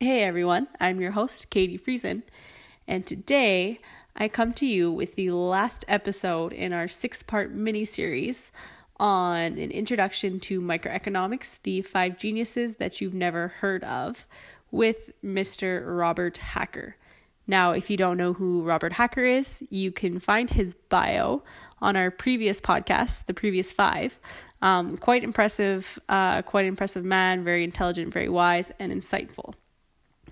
Hey everyone, I'm your host, Katie Friesen, and today I come to you with the last episode in our six part mini series on an introduction to microeconomics, the five geniuses that you've never heard of, with Mr. Robert Hacker. Now, if you don't know who Robert Hacker is, you can find his bio on our previous podcast, the previous five. Um, quite impressive, uh, quite impressive man, very intelligent, very wise, and insightful.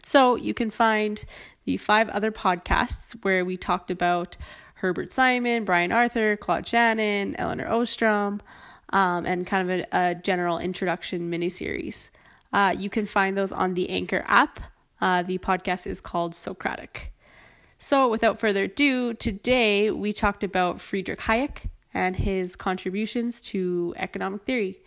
So you can find the five other podcasts where we talked about Herbert Simon, Brian Arthur, Claude Shannon, Elinor Ostrom, um, and kind of a, a general introduction miniseries. Uh, you can find those on the Anchor app. Uh, the podcast is called Socratic. So, without further ado, today we talked about Friedrich Hayek and his contributions to economic theory.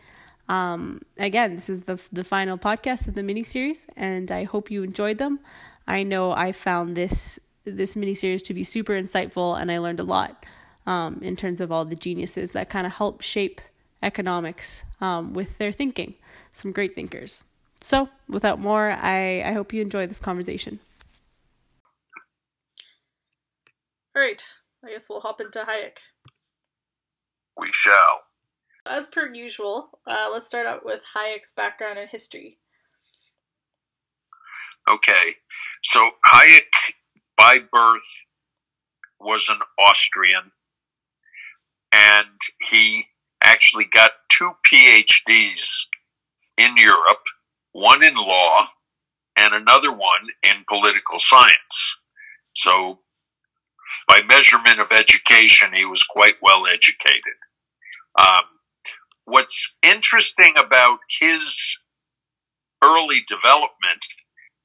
Um, again, this is the the final podcast of the mini series, and I hope you enjoyed them. I know I found this this mini series to be super insightful, and I learned a lot um, in terms of all the geniuses that kind of help shape economics um, with their thinking. Some great thinkers. So, without more, I, I hope you enjoy this conversation. All right, I guess we'll hop into Hayek. We shall. As per usual, uh, let's start out with Hayek's background and history. Okay, so Hayek, by birth, was an Austrian, and he actually got two PhDs in Europe, one in law and another one in political science. So, by measurement of education, he was quite well educated. Um, what's interesting about his early development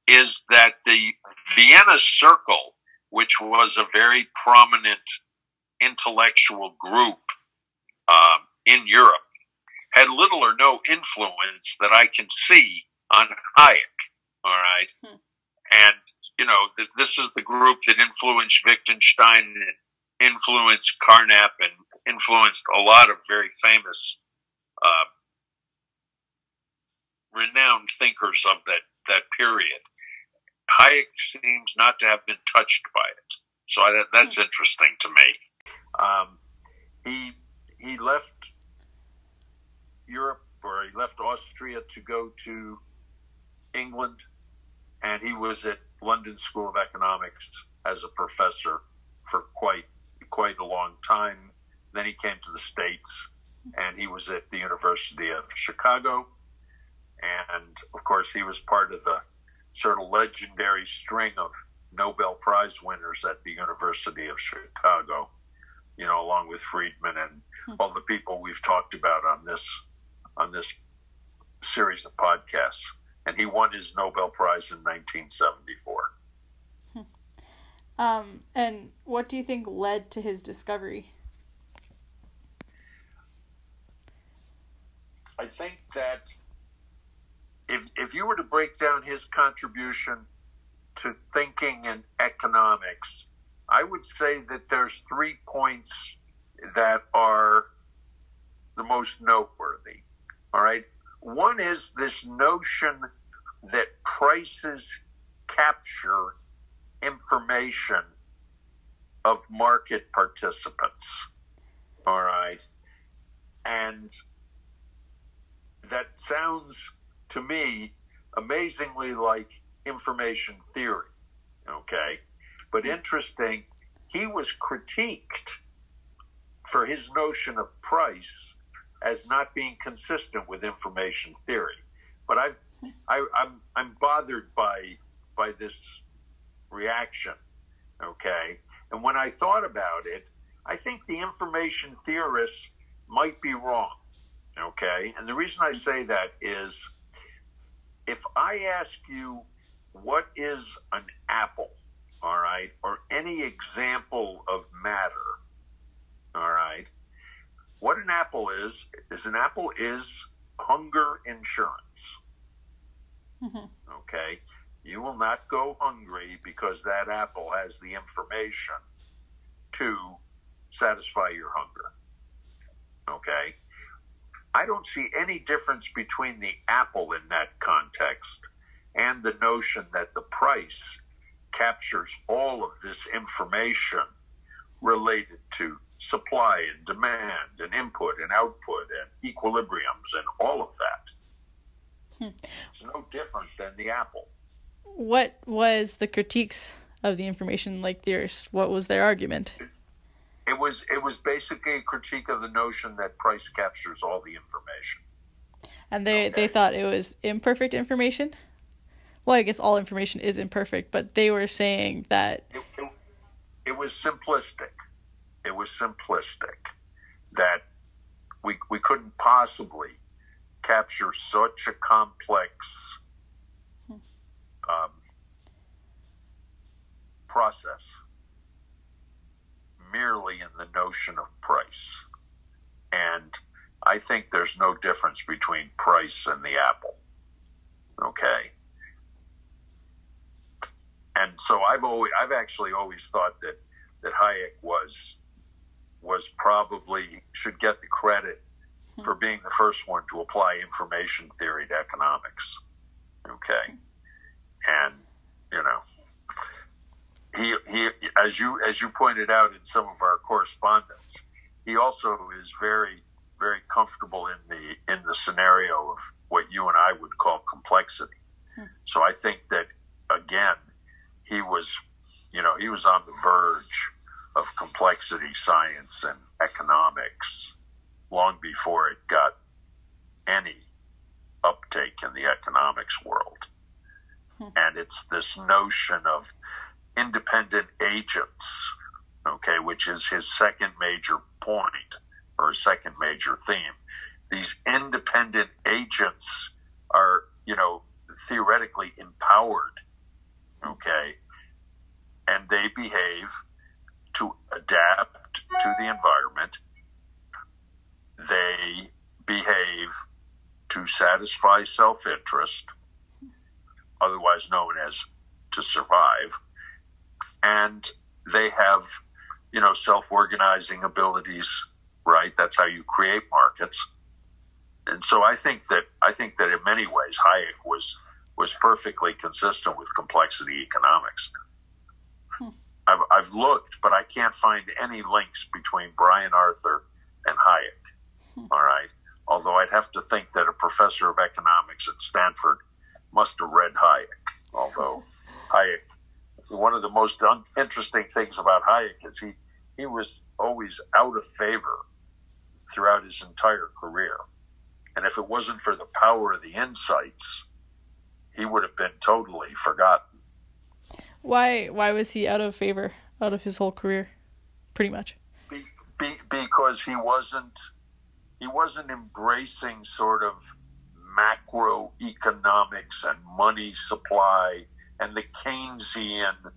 is that the Vienna Circle, which was a very prominent intellectual group um, in Europe, had little or no influence that I can see on Hayek. All right. Hmm. And, you know, th- this is the group that influenced Wittgenstein and influenced Carnap and influenced a lot of very famous uh, renowned thinkers of that, that period. Hayek seems not to have been touched by it. So I, that's hmm. interesting to me. Um, he he left Europe or he left Austria to go to England, and he was at London School of Economics as a professor for quite quite a long time. Then he came to the States and he was at the University of Chicago. And of course, he was part of the sort of legendary string of Nobel Prize winners at the University of Chicago, you know, along with Friedman and hmm. all the people we've talked about on this on this series of podcasts. And he won his Nobel Prize in 1974. Hmm. Um, and what do you think led to his discovery? I think that if if you were to break down his contribution to thinking and economics, I would say that there's three points that are the most noteworthy. All right. One is this notion that prices capture information of market participants. All right. And that sounds to me amazingly like information theory. Okay. But hmm. interesting, he was critiqued for his notion of price as not being consistent with information theory. But I've, I, am I'm, I'm bothered by by this reaction. Okay, and when I thought about it, I think the information theorists might be wrong. Okay. And the reason I say that is if I ask you, what is an apple? All right. Or any example of matter. All right. What an apple is, is an apple is hunger insurance. Mm-hmm. Okay. You will not go hungry because that apple has the information to satisfy your hunger. Okay. I don't see any difference between the apple in that context and the notion that the price captures all of this information related to supply and demand and input and output and equilibriums and all of that. Hmm. It's no different than the apple. What was the critiques of the information like theorists? What was their argument? It, was it was basically a critique of the notion that price captures all the information. And they okay. they thought it was imperfect information. Well, I guess all information is imperfect, but they were saying that it, it, it was simplistic. It was simplistic that we we couldn't possibly capture such a complex um, process merely in the notion of price. And I think there's no difference between price and the apple. Okay. And so I've always, I've actually always thought that, that Hayek was, was probably should get the credit hmm. for being the first one to apply information theory to economics. Okay. And, you know, he, he, as you, as you pointed out in some of our correspondence, he also is very, very comfortable in the, in the scenario of what you and I would call complexity. Hmm. So I think that again, he was, you know, he was on the verge of complexity science and economics long before it got any uptake in the economics world. Hmm. And it's this notion of independent agents, okay, which is his second major point or second major theme. These independent agents are, you know, theoretically empowered, okay, and they behave to adapt to the environment they behave to satisfy self interest, otherwise known as to survive, and they have, you know, self organizing abilities, right? That's how you create markets. And so I think that I think that in many ways Hayek was was perfectly consistent with complexity economics. Hmm. I've, I've looked, but I can't find any links between Brian Arthur and Hayek. All right. Although I'd have to think that a professor of economics at Stanford must have read Hayek. Although Hayek, one of the most un- interesting things about Hayek is he, he was always out of favor throughout his entire career. And if it wasn't for the power of the insights, he would have been totally forgotten. Why why was he out of favor out of his whole career? Pretty much. Be, be, because he wasn't he wasn't embracing sort of macroeconomics and money supply and the Keynesian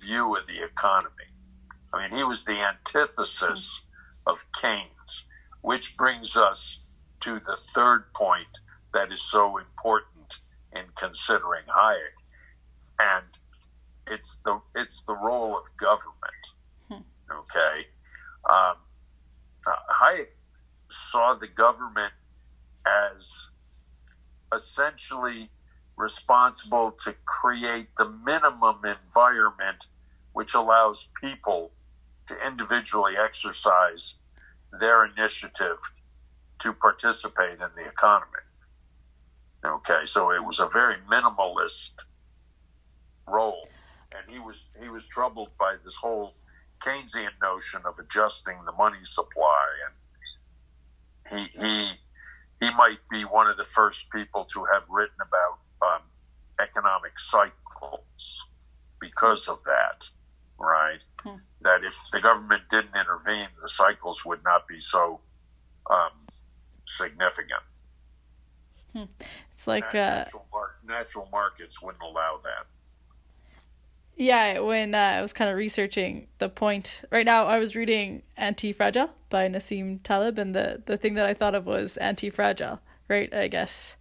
view of the economy. I mean, he was the antithesis of Keynes, which brings us to the third point that is so important in considering Hayek, and it's the it's the role of government. Hmm. Okay, um, Hayek saw the government as essentially responsible to create the minimum environment which allows people to individually exercise their initiative to participate in the economy. Okay, so it was a very minimalist role, and he was he was troubled by this whole Keynesian notion of adjusting the money supply and he he he might be one of the first people to have written about um, economic cycles because of that, right? Hmm. That if the government didn't intervene, the cycles would not be so um, significant. Hmm. It's like uh, natural, mar- natural markets wouldn't allow that yeah, when uh, I was kind of researching the point, right now I was reading Anti Fragile by Nassim Taleb, and the, the thing that I thought of was anti fragile, right? I guess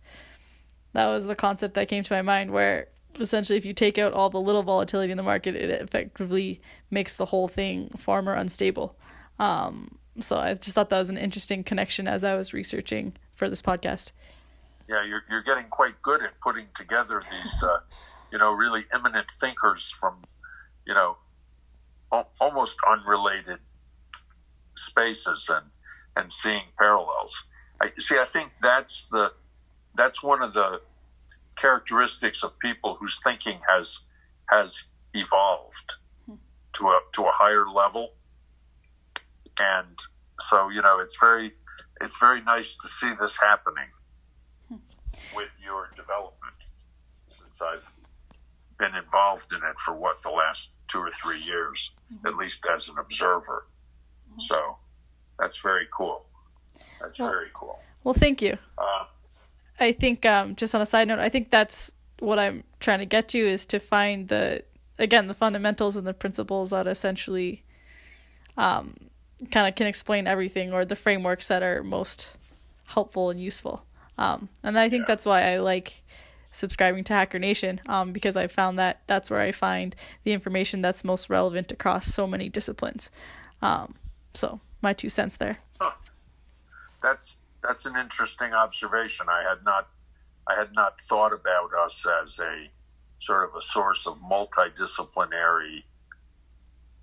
that was the concept that came to my mind, where essentially if you take out all the little volatility in the market, it effectively makes the whole thing far more unstable. Um, so I just thought that was an interesting connection as I was researching for this podcast. yeah, you're you're getting quite good at putting together these, uh, you know, really eminent thinkers from, you know, al- almost unrelated spaces and and seeing parallels. I see. I think that's the that's one of the characteristics of people whose thinking has has evolved to a to a higher level, and so you know it's very it's very nice to see this happening with your development since I've been involved in it for what the last two or three years, mm-hmm. at least as an observer. Mm-hmm. So that's very cool. That's well, very cool. Well, thank you. Uh, I think um, just on a side note, I think that's what I'm trying to get to is to find the again the fundamentals and the principles that essentially um, kind of can explain everything or the frameworks that are most helpful and useful. Um, and I think yeah. that's why I like subscribing to Hacker Nation um, because I found that that's where I find the information that's most relevant across so many disciplines. Um, so my two cents there. Huh. That's that's an interesting observation. I had not I had not thought about us as a sort of a source of multidisciplinary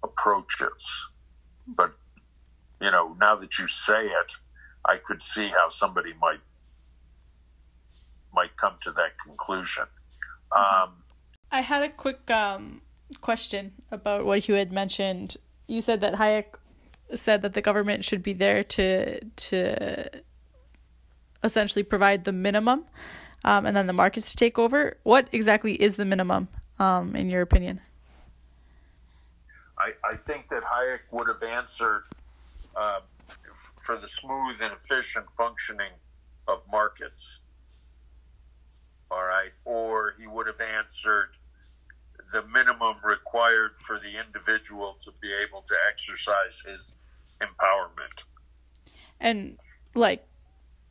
approaches. But you know, now that you say it, I could see how somebody might might come to that conclusion. Um, I had a quick um, question about what you had mentioned. You said that Hayek said that the government should be there to to essentially provide the minimum, um, and then the markets to take over. What exactly is the minimum, um, in your opinion? I, I think that Hayek would have answered uh, f- for the smooth and efficient functioning of markets. All right, or he would have answered the minimum required for the individual to be able to exercise his empowerment. And like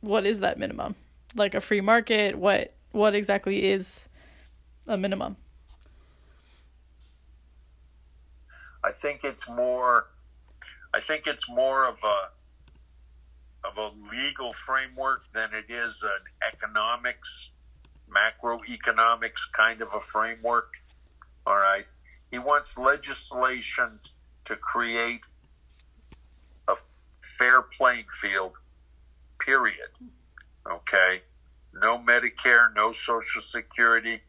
what is that minimum? Like a free market? What what exactly is a minimum? I think it's more I think it's more of a of a legal framework than it is an economics macroeconomics kind of a framework. All right. He wants legislation to create a fair playing field period. Okay? No Medicare, no Social Security,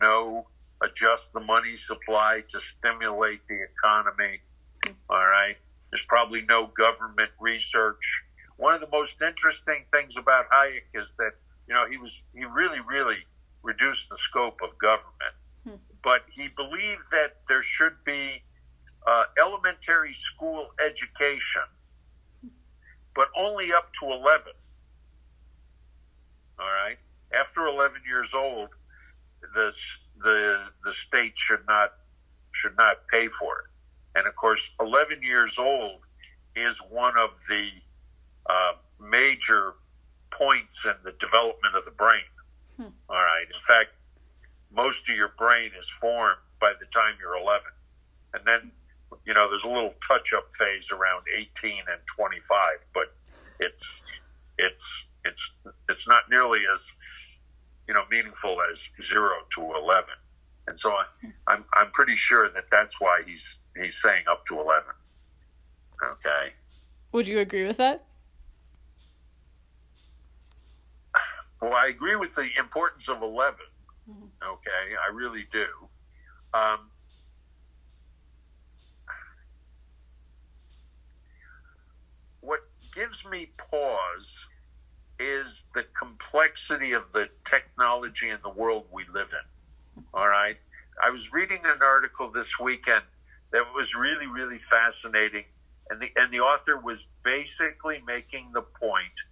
no adjust the money supply to stimulate the economy. All right? There's probably no government research. One of the most interesting things about Hayek is that, you know, he was, he really, really reduced the scope of government. Hmm. But he believed that there should be uh, elementary school education but only up to 11. All right. After 11 years old, the, the, the state should not, should not pay for it. And of course, 11 years old is one of the uh, major points in the development of the brain. Hmm. All right. In fact, most of your brain is formed by the time you're 11. And then you know, there's a little touch up phase around 18 and 25, but it's, it's, it's, it's not nearly as, you know, meaningful as zero to 11. And so I, I'm, I'm pretty sure that that's why he's, he's saying up to 11. Okay. Would you agree with that? Well, I agree with the importance of 11. Mm-hmm. Okay. I really do. Um, gives me pause is the complexity of the technology in the world we live in. All right. I was reading an article this weekend that was really, really fascinating. And the, and the author was basically making the point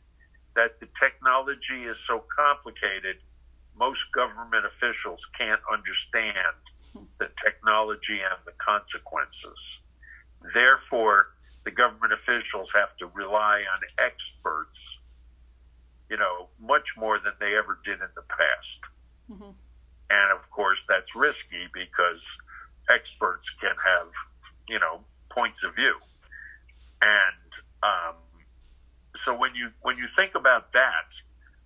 that the technology is so complicated, most government officials can't understand the technology and the consequences. Therefore, the government officials have to rely on experts, you know, much more than they ever did in the past. Mm-hmm. And of course, that's risky because experts can have, you know, points of view. And um, so when you when you think about that,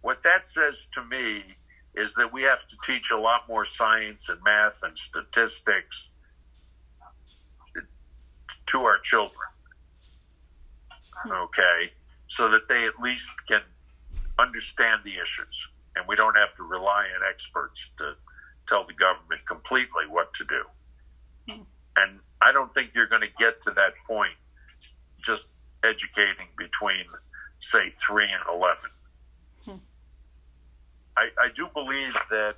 what that says to me is that we have to teach a lot more science and math and statistics to our children. Okay, so that they at least can understand the issues and we don't have to rely on experts to tell the government completely what to do. And I don't think you're going to get to that point just educating between, say, 3 and 11. Hmm. I, I do believe that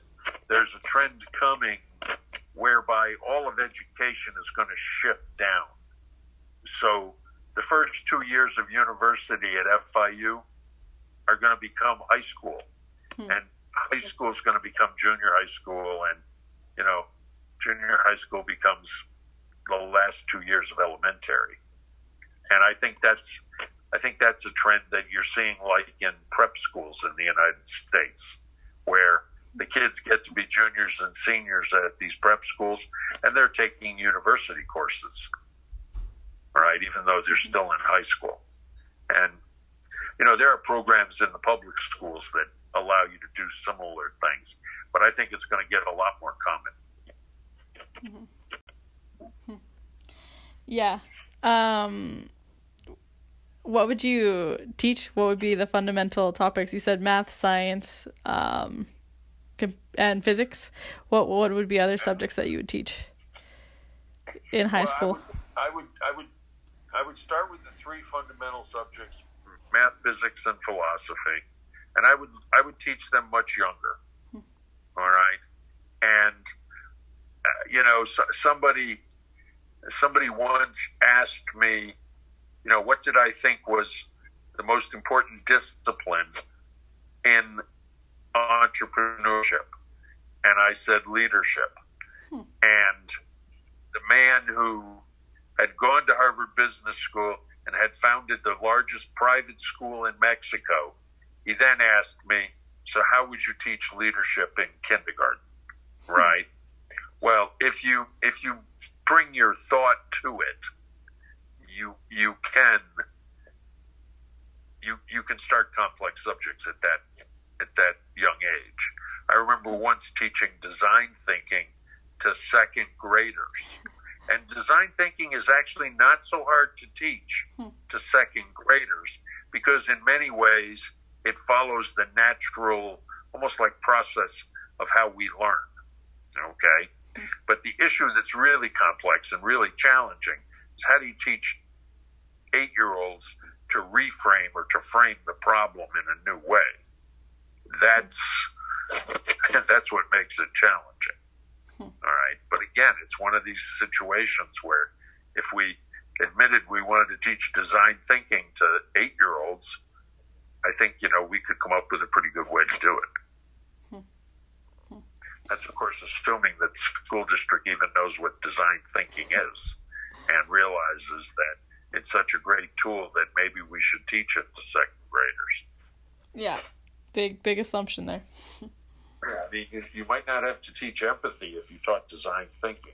there's a trend coming whereby all of education is going to shift down. So the first two years of university at FIU are going to become high school. Hmm. And high school is going to become junior high school. And, you know, junior high school becomes the last two years of elementary. And I think that's I think that's a trend that you're seeing like in prep schools in the United States, where the kids get to be juniors and seniors at these prep schools and they're taking university courses. Right, even though they're still in high school. And you know, there are programs in the public schools that allow you to do similar things, but I think it's going to get a lot more common. Mm-hmm. Yeah. Um, what would you teach? What would be the fundamental topics? You said math, science, um, and physics. What what would be other subjects that you would teach in high well, school? I would, I would I would I would start with the three fundamental subjects: math, physics, and philosophy, and I would I would teach them much younger. Hmm. All right, and uh, you know, so, somebody somebody once asked me, you know, what did I think was the most important discipline in entrepreneurship? And I said leadership. Hmm. And the man who had gone to Harvard Business School and had founded the largest private school in Mexico, he then asked me, So, how would you teach leadership in kindergarten? Hmm. Right? Well, if you if you bring your thought to it, you you can you you can start complex subjects at that at that young age. I remember once teaching design thinking to second graders. And design thinking is actually not so hard to teach hmm. to second graders because in many ways it follows the natural almost like process of how we learn. Okay? But the issue that's really complex and really challenging is how do you teach eight year olds to reframe or to frame the problem in a new way? That's that's what makes it challenging. All right. But again, it's one of these situations where if we admitted we wanted to teach design thinking to eight year olds, I think, you know, we could come up with a pretty good way to do it. That's, of course, assuming that school district even knows what design thinking is and realizes that it's such a great tool that maybe we should teach it to second graders. Yeah, big, big assumption there. yeah, I mean, you, you might not have to teach empathy if you taught design thinking.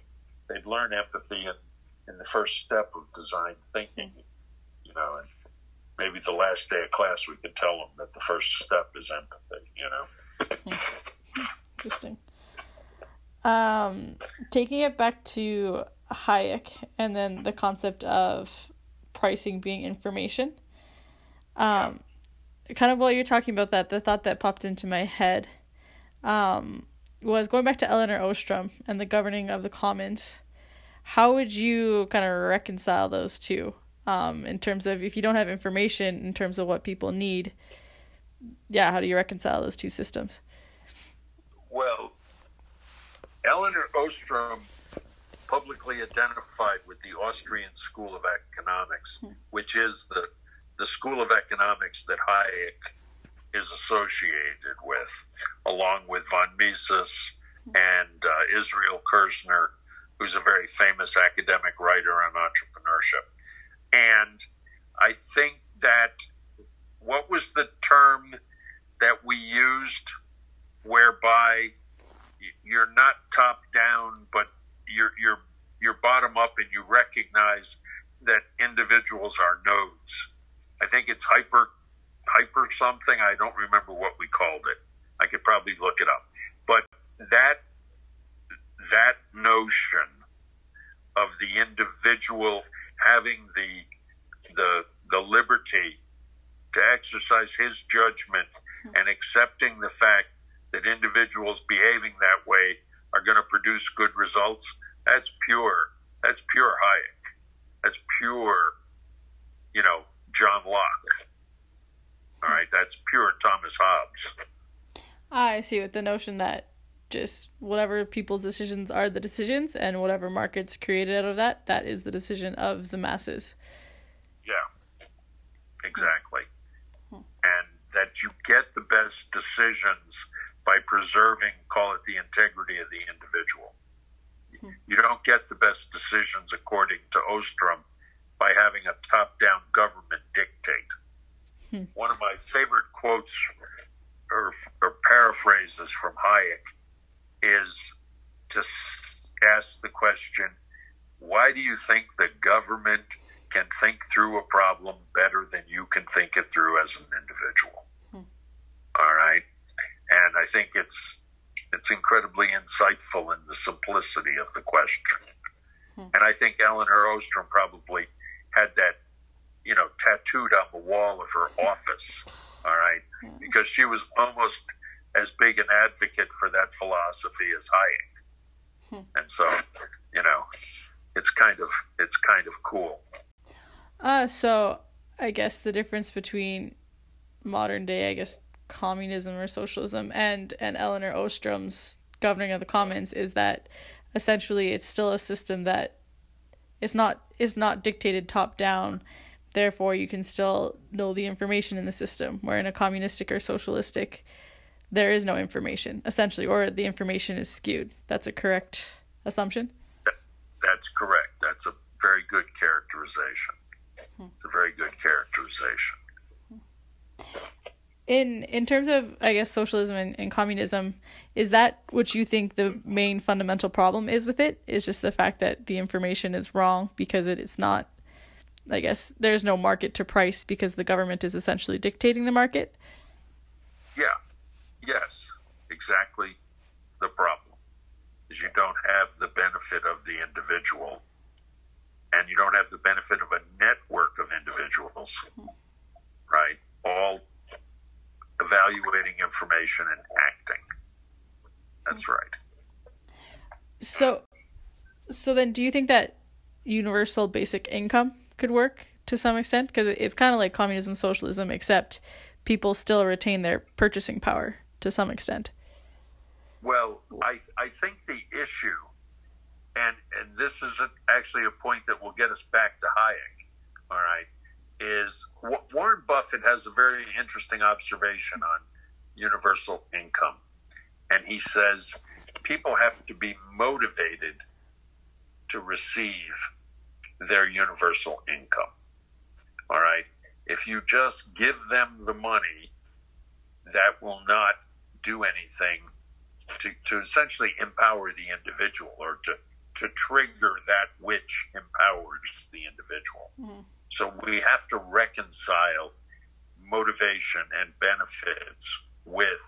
They'd learn empathy in, in the first step of design thinking, you know, and maybe the last day of class we could tell them that the first step is empathy, you know. Interesting. Um, taking it back to Hayek and then the concept of pricing being information. Um, kind of while you're talking about that, the thought that popped into my head um, was going back to Elinor Ostrom and the governing of the commons. How would you kind of reconcile those two um, in terms of if you don't have information in terms of what people need? Yeah, how do you reconcile those two systems? Well, Elinor Ostrom publicly identified with the Austrian School of Economics, hmm. which is the, the school of economics that Hayek is associated with, along with von Mises and uh, Israel Kirzner, who's a very famous academic writer on entrepreneurship. And I think that what was the term that we used whereby you're not top down, but you're you're you're bottom up, and you recognize that individuals are nodes. I think it's hyper hyper something. I don't remember what we called it. I could probably look it up. But that that notion of the individual having the the the liberty to exercise his judgment hmm. and accepting the fact that individuals behaving that way are going to produce good results that's pure that's pure hayek that's pure you know john locke all right that's pure thomas hobbes. I see with the notion that just whatever people's decisions are the decisions and whatever markets created out of that that is the decision of the masses. Yeah. Exactly. Hmm. and that you get the best decisions by preserving call it the integrity of the individual. Hmm. you don't get the best decisions according to ostrom by having a top down government dictate hmm. one of my favorite quotes or, or paraphrases from hayek is to ask the question why do you think the government can think through a problem better than you can think it through as an individual? Hmm. All right. And I think it's it's incredibly insightful in the simplicity of the question. Hmm. And I think Elinor Ostrom probably had that, you know, tattooed on the wall of her office. All right. Because she was almost as big an advocate for that philosophy as Hayek. Hmm. And so, you know, it's kind of it's kind of cool. Uh so I guess the difference between modern day, I guess, communism or socialism and and Elinor Ostrom's governing of the commons is that essentially it's still a system that it's not is not dictated top down therefore you can still know the information in the system where in a communistic or socialistic there is no information essentially or the information is skewed. That's a correct assumption? That's correct. That's a very good characterization. Hmm. It's a very good characterization. Hmm. In in terms of i guess socialism and, and communism is that what you think the main fundamental problem is with it? Is just the fact that the information is wrong because it is not i guess there's no market to price because the government is essentially dictating the market yeah yes, exactly the problem is you don't have the benefit of the individual and you don't have the benefit of a network of individuals, right? All evaluating information and acting. That's right. So, so then, do you think that universal basic income could work to some extent? Because it's kind of like communism, socialism, except people still retain their purchasing power to some extent. Well, I I think the issue, and and this is a, actually a point that will get us back to Hayek. All right, is Warren Buffett has a very interesting observation on universal income, and he says people have to be motivated to receive their universal income. All right, if you just give them the money, that will not do anything to, to essentially empower the individual or to, to trigger that which empowers the individual. Mm-hmm. So we have to reconcile motivation and benefits with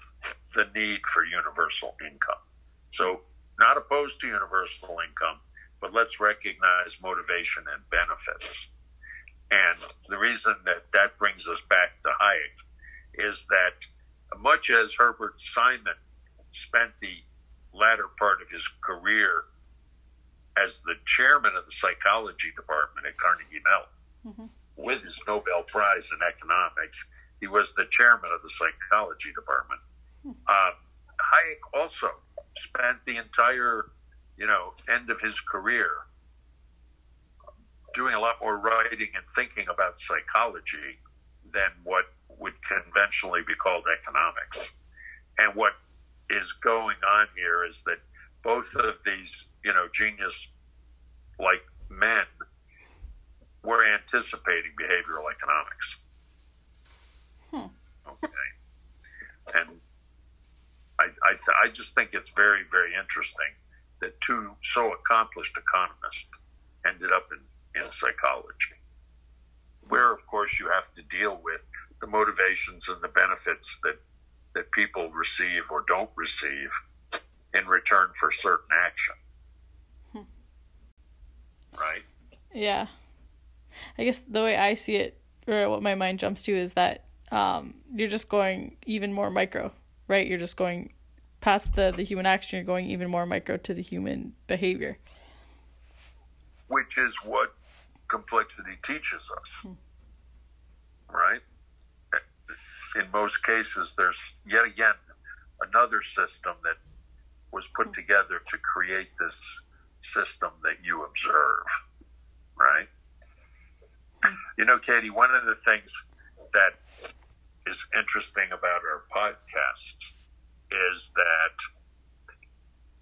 the need for universal income. So, not opposed to universal income, but let's recognize motivation and benefits. And the reason that that brings us back to Hayek is that much as Herbert Simon spent the latter part of his career as the chairman of the psychology department at Carnegie Mellon, mm-hmm. with his Nobel Prize in economics, he was the chairman of the psychology department. Mm-hmm. Uh, Hayek also spent the entire, you know, end of his career doing a lot more writing and thinking about psychology than what would conventionally be called economics. And what is going on here is that both of these, you know, genius like men were anticipating behavioral economics. Hmm. Okay. And I, I, I just think it's very, very interesting that two so accomplished economists ended up in, in psychology, where, of course, you have to deal with the motivations and the benefits that that people receive or don't receive in return for certain action. Hmm. Right? Yeah. I guess the way I see it, or what my mind jumps to, is that um, you're just going even more micro, right? You're just going past the, the human action, you're going even more micro to the human behavior. Which is what complexity teaches us. Hmm. Right? In most cases, there's yet again another system that was put hmm. together to create this system that you observe. Right? Hmm. You know, Katie, one of the things that is interesting about our podcast is that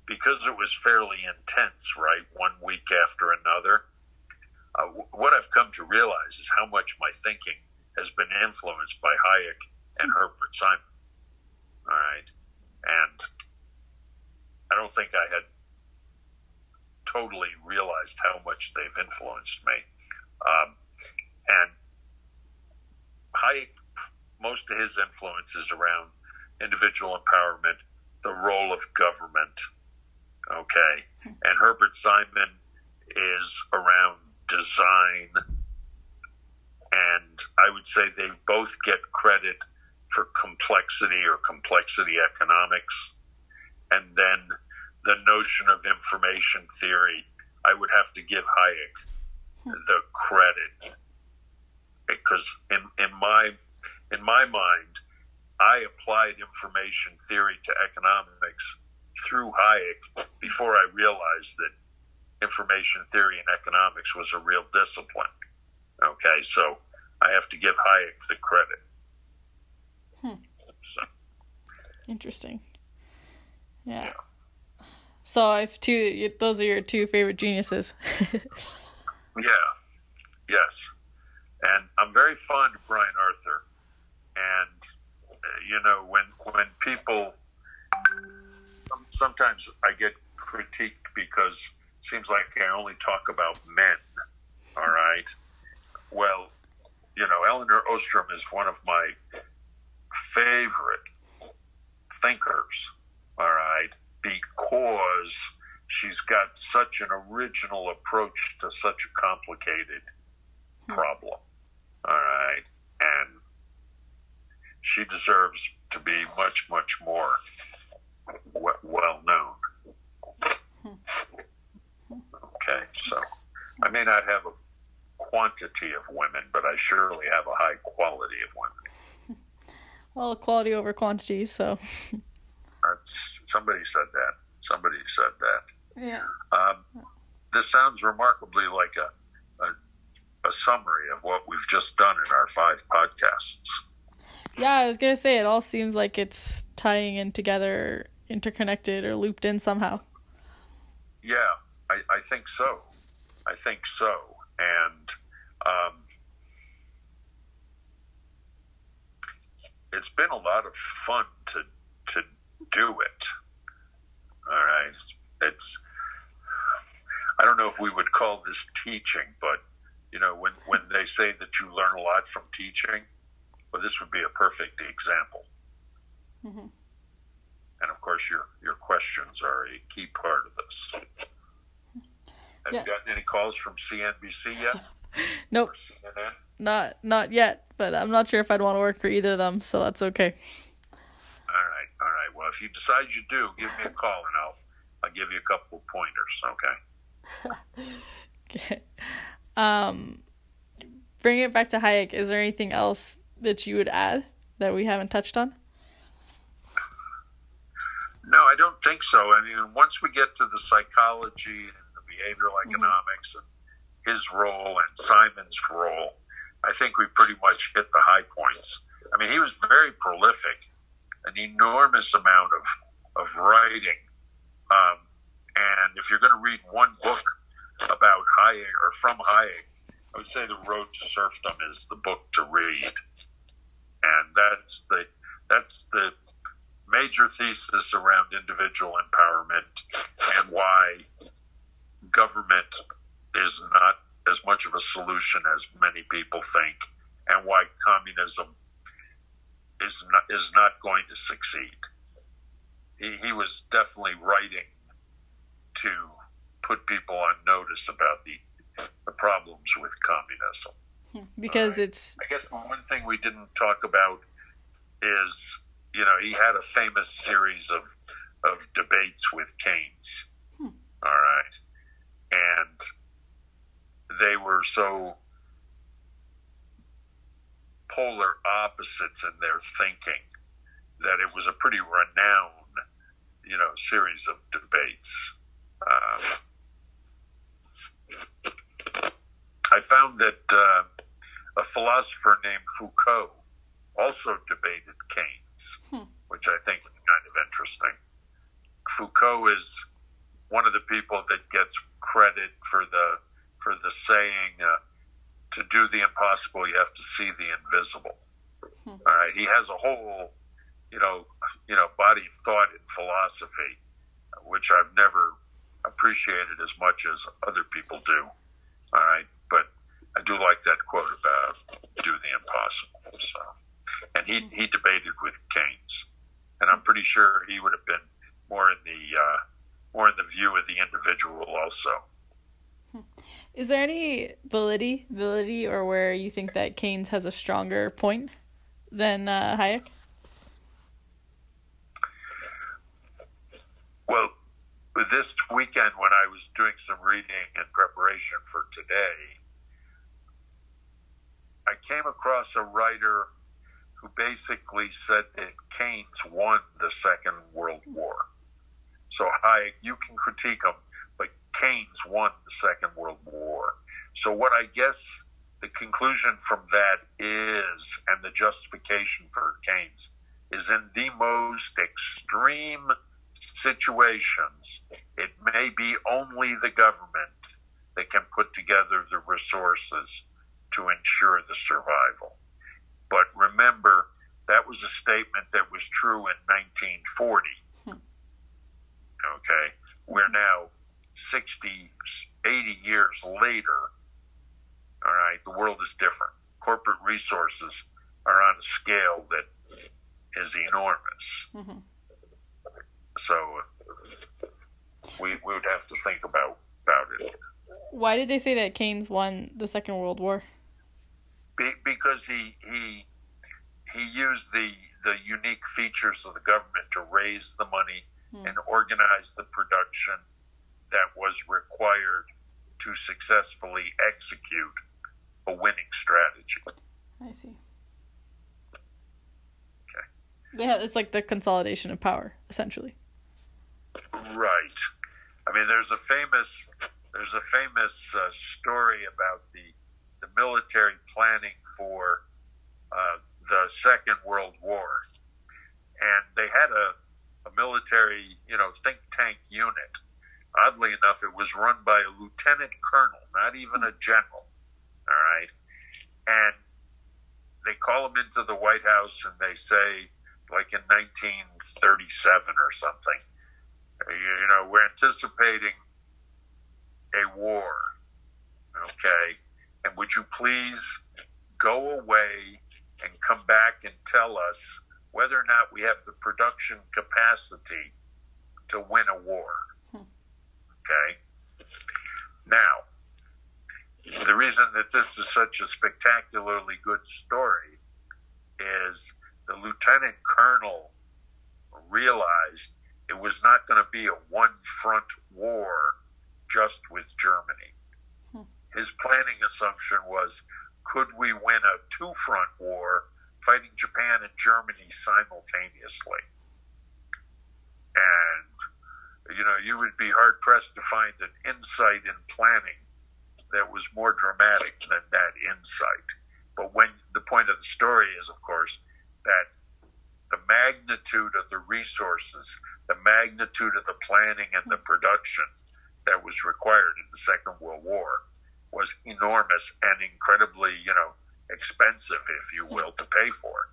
because it was fairly intense, right, one week after another, uh, what I've come to realize is how much my thinking has been influenced by Hayek and Herbert Simon. All right. And I don't think I had totally realized how much they've influenced me. Um, and Hayek, most of his influence is around individual empowerment, the role of government. Okay. And Herbert Simon is around design. And I would say they both get credit for complexity or complexity economics. And then the notion of information theory, I would have to give Hayek the credit because in, in my in my mind, I applied information theory to economics through Hayek before I realized that information theory and economics was a real discipline. Okay, so I have to give Hayek the credit. Hmm. So. Interesting. Yeah. yeah. So I've two. Those are your two favorite geniuses. yeah. Yes. And I'm very fond of Brian Arthur. And you know, when when people sometimes I get critiqued because it seems like I only talk about men. All right. Well, you know, Elinor Ostrom is one of my favorite thinkers. All right, because she's got such an original approach to such a complicated problem. All right, and she deserves to be much, much more well known. Okay, so I may not have a quantity of women, but I surely have a high quality of women. Well, quality over quantity, so. somebody said that. Somebody said that. Yeah. Um, this sounds remarkably like a, a, a summary of what we've just done in our five podcasts. Yeah, I was gonna say it all seems like it's tying in together, interconnected or looped in somehow. Yeah, I, I think so. I think so. And um, it's been a lot of fun to to do it. All right, it's, it's I don't know if we would call this teaching, but you know when when they say that you learn a lot from teaching well, this would be a perfect example. Mm-hmm. And of course, your your questions are a key part of this. Have yeah. you gotten any calls from CNBC yet? nope. Not not yet, but I'm not sure if I'd want to work for either of them, so that's okay. All right, all right. Well, if you decide you do, give me a call and I'll I'll give you a couple of pointers. Okay. okay. Um, bring it back to Hayek. Is there anything else that you would add that we haven't touched on? No, I don't think so. I mean, once we get to the psychology and the behavioral mm-hmm. economics mm-hmm. and his role and Simon's role, I think we pretty much hit the high points. I mean, he was very prolific, an enormous amount of, of writing. Um, and if you're going to read one book about Hayek or from Hayek, I would say The Road to Serfdom is the book to read and that's the that's the major thesis around individual empowerment and why government is not as much of a solution as many people think, and why communism is not, is not going to succeed. He, he was definitely writing to put people on notice about the the problems with communism. Because right. it's. I guess the one thing we didn't talk about is, you know, he had a famous series of of debates with Keynes. Hmm. All right, and they were so polar opposites in their thinking that it was a pretty renowned, you know, series of debates. Um, I found that uh, a philosopher named Foucault also debated Keynes, hmm. which I think is kind of interesting. Foucault is one of the people that gets credit for the for the saying, uh, "To do the impossible, you have to see the invisible." Hmm. All right, he has a whole, you know, you know, body of thought in philosophy, which I've never appreciated as much as other people do. All right, I do like that quote about do the impossible. So, and he he debated with Keynes, and I'm pretty sure he would have been more in the uh, more in the view of the individual also. Is there any validity, validity, or where you think that Keynes has a stronger point than uh, Hayek? Well, this weekend when I was doing some reading in preparation for today, I came across a writer who basically said that Keynes won the Second World War. So Hayek, you can critique him, but Keynes won the Second World War. So what I guess the conclusion from that is, and the justification for Keynes, is in the most extreme situations, it may be only the government that can put together the resources to ensure the survival. But remember, that was a statement that was true in 1940. Hmm. Okay, we're now 60, 80 years later. All right, the world is different. Corporate resources are on a scale that is enormous. Mm-hmm. So we, we would have to think about, about it. Why did they say that Keynes won the Second World War? Be, because he he he used the the unique features of the government to raise the money mm. and organize the production that was required to successfully execute a winning strategy. I see. Okay. Yeah, it's like the consolidation of power, essentially. Right. I mean, there's a famous there's a famous uh, story about the the military planning for uh, the Second World War, and they had a, a military, you know, think tank unit. Oddly enough, it was run by a lieutenant colonel, not even a general. All right, and they call him into the White House and they say, like in 1937 or something, you know, we're anticipating a war. Okay and would you please go away and come back and tell us whether or not we have the production capacity to win a war? Okay. Now, the reason that this is such a spectacularly good story is the lieutenant colonel realized it was not going to be a one front war just with Germany his planning assumption was could we win a two front war fighting Japan and Germany simultaneously? And, you know, you would be hard pressed to find an insight in planning that was more dramatic than that insight. But when the point of the story is, of course, that the magnitude of the resources, the magnitude of the planning and the production that was required in the Second World War was enormous and incredibly, you know, expensive, if you will, to pay for.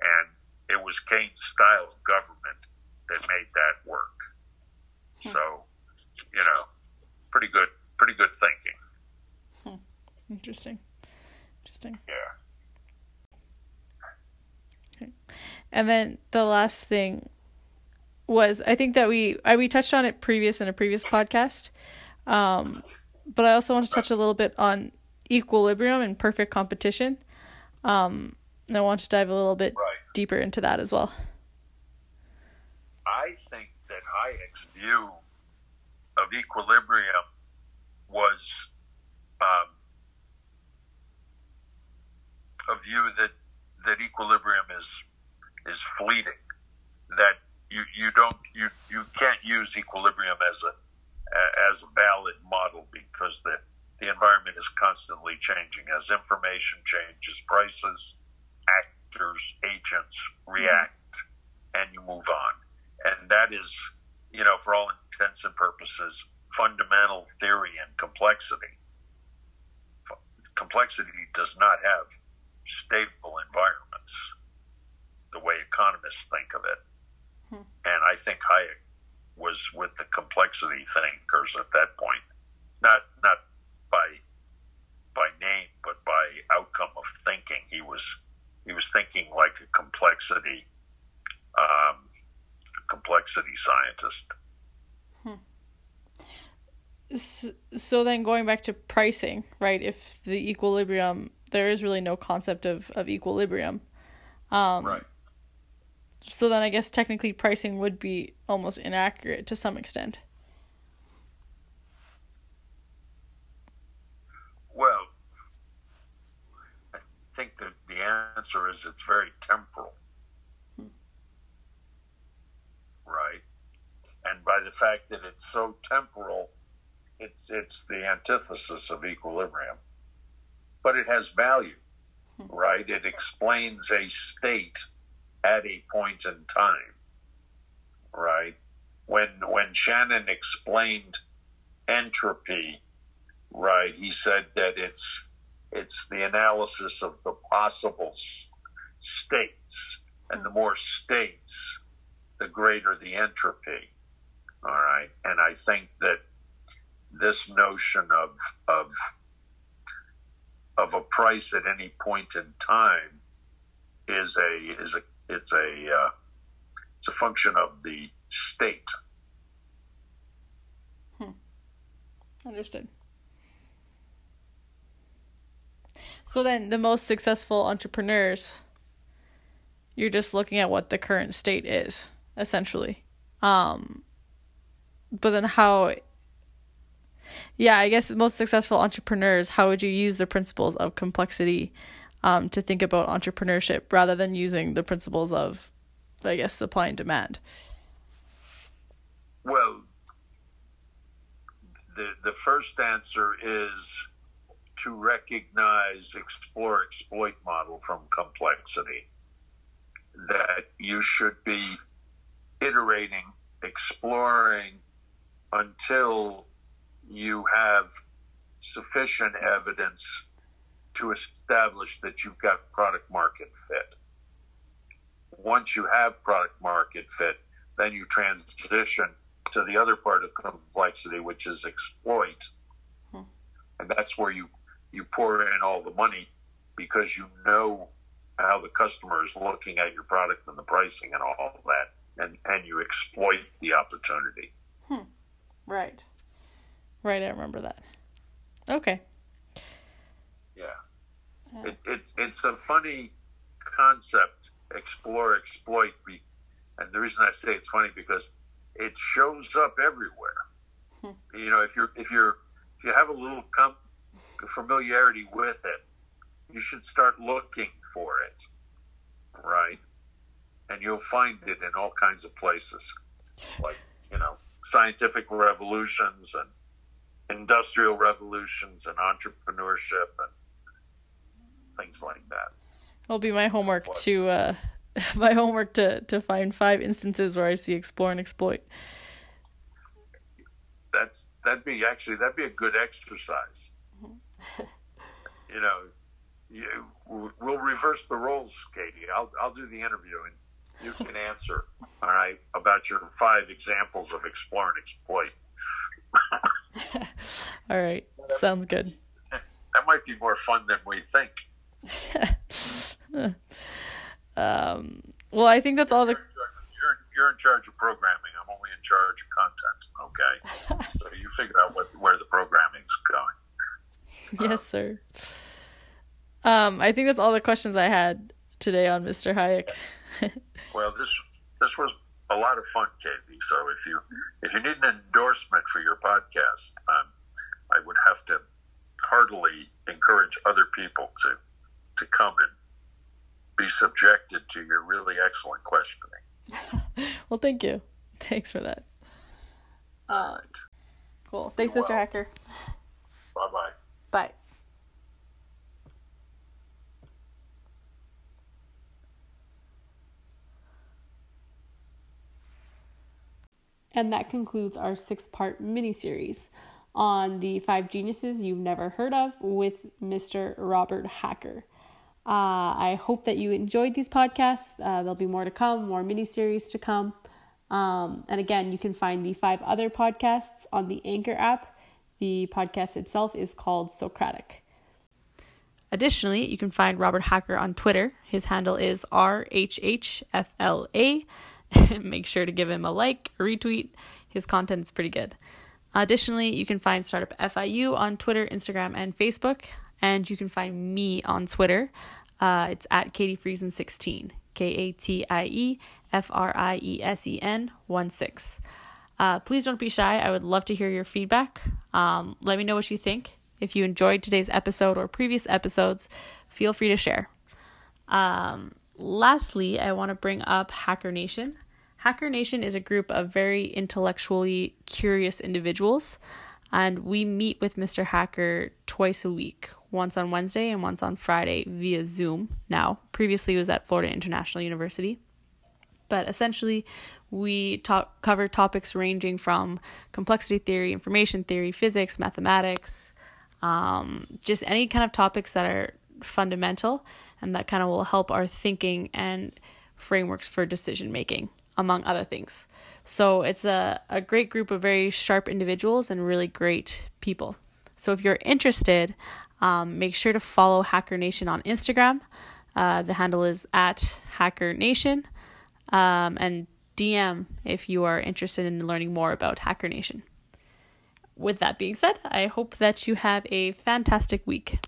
And it was Keynes' style of government that made that work. Hmm. So, you know, pretty good, pretty good thinking. Hmm. Interesting. Interesting. Yeah. Okay. And then the last thing was I think that we I, we touched on it previous in a previous podcast, um, but I also want to touch a little bit on equilibrium and perfect competition. Um, and I want to dive a little bit right. deeper into that as well. I think that Hayek's view of equilibrium was um, a view that that equilibrium is is fleeting. That you, you don't you, you can't use equilibrium as a as a valid model because the the environment is constantly changing as information changes, prices, actors, agents react, and you move on. And that is, you know, for all intents and purposes, fundamental theory and complexity. Complexity does not have stable environments the way economists think of it. Hmm. And I think Hayek was with the complexity thinkers at that point, not not by by name, but by outcome of thinking. He was he was thinking like a complexity um, complexity scientist. Hmm. So, so then going back to pricing, right? If the equilibrium, there is really no concept of, of equilibrium. Um, right. So then I guess technically pricing would be almost inaccurate to some extent. Well, I think that the answer is it's very temporal. Right? And by the fact that it's so temporal, it's it's the antithesis of equilibrium. But it has value, hmm. right? It explains a state at a point in time, right? When when Shannon explained entropy, right, he said that it's it's the analysis of the possible states, and the more states, the greater the entropy. All right, and I think that this notion of of of a price at any point in time is a is a it's a uh, it's a function of the state. Hmm. Understood. So then, the most successful entrepreneurs, you're just looking at what the current state is, essentially. Um, but then how? Yeah, I guess most successful entrepreneurs, how would you use the principles of complexity um, to think about entrepreneurship rather than using the principles of, I guess, supply and demand? Well, the the first answer is to recognize explore exploit model from complexity that you should be iterating exploring until you have sufficient evidence to establish that you've got product market fit. Once you have product market fit, then you transition to the other part of complexity, which is exploit. Hmm. And that's where you, you pour in all the money because you know how the customer is looking at your product and the pricing and all of that. And, and you exploit the opportunity. Hmm. Right. Right, I remember that. Okay. It, it's it's a funny concept, explore, exploit. And the reason I say it's funny because it shows up everywhere. Hmm. You know, if you're if you're if you have a little com- familiarity with it, you should start looking for it, right? And you'll find it in all kinds of places, like you know, scientific revolutions and industrial revolutions and entrepreneurship and things like that. It'll be my homework to uh, my homework to to find five instances where I see explore and exploit. That's that'd be actually that'd be a good exercise. Mm-hmm. you know, you, we'll reverse the roles, Katie. I'll I'll do the interview and you can answer. all right, about your five examples of explore and exploit. all right, sounds good. That might be more fun than we think. um, well, I think that's all the. You're, you're in charge of programming. I'm only in charge of content. Okay, so you figure out what where the programming's going. Yes, sir. Um, I think that's all the questions I had today on Mr. Hayek. well, this this was a lot of fun, Katie. So if you if you need an endorsement for your podcast, um, I would have to heartily encourage other people to to come and be subjected to your really excellent questioning. well, thank you. Thanks for that. All right. Cool. Thanks, Mr. Hacker. Bye bye. Bye. And that concludes our six part mini series on the five geniuses you've never heard of with Mr. Robert Hacker. Uh, I hope that you enjoyed these podcasts. Uh, there'll be more to come, more mini series to come. Um, and again, you can find the five other podcasts on the Anchor app. The podcast itself is called Socratic. Additionally, you can find Robert Hacker on Twitter. His handle is RHHFLA. Make sure to give him a like, a retweet. His content is pretty good. Additionally, you can find Startup FIU on Twitter, Instagram, and Facebook. And you can find me on Twitter. Uh, it's at Katie Friesen 16. K A T I E F R I E S E N 1 6. Uh, please don't be shy. I would love to hear your feedback. Um, let me know what you think. If you enjoyed today's episode or previous episodes, feel free to share. Um, lastly, I want to bring up Hacker Nation. Hacker Nation is a group of very intellectually curious individuals, and we meet with Mr. Hacker twice a week, once on Wednesday and once on Friday via Zoom. Now, previously was at Florida International University. But essentially, we talk, cover topics ranging from complexity theory, information theory, physics, mathematics, um, just any kind of topics that are fundamental and that kind of will help our thinking and frameworks for decision making among other things. So it's a, a great group of very sharp individuals and really great people. So if you're interested, um, make sure to follow Hacker Nation on Instagram. Uh, the handle is at Hacker Nation. Um, and DM if you are interested in learning more about Hacker Nation. With that being said, I hope that you have a fantastic week.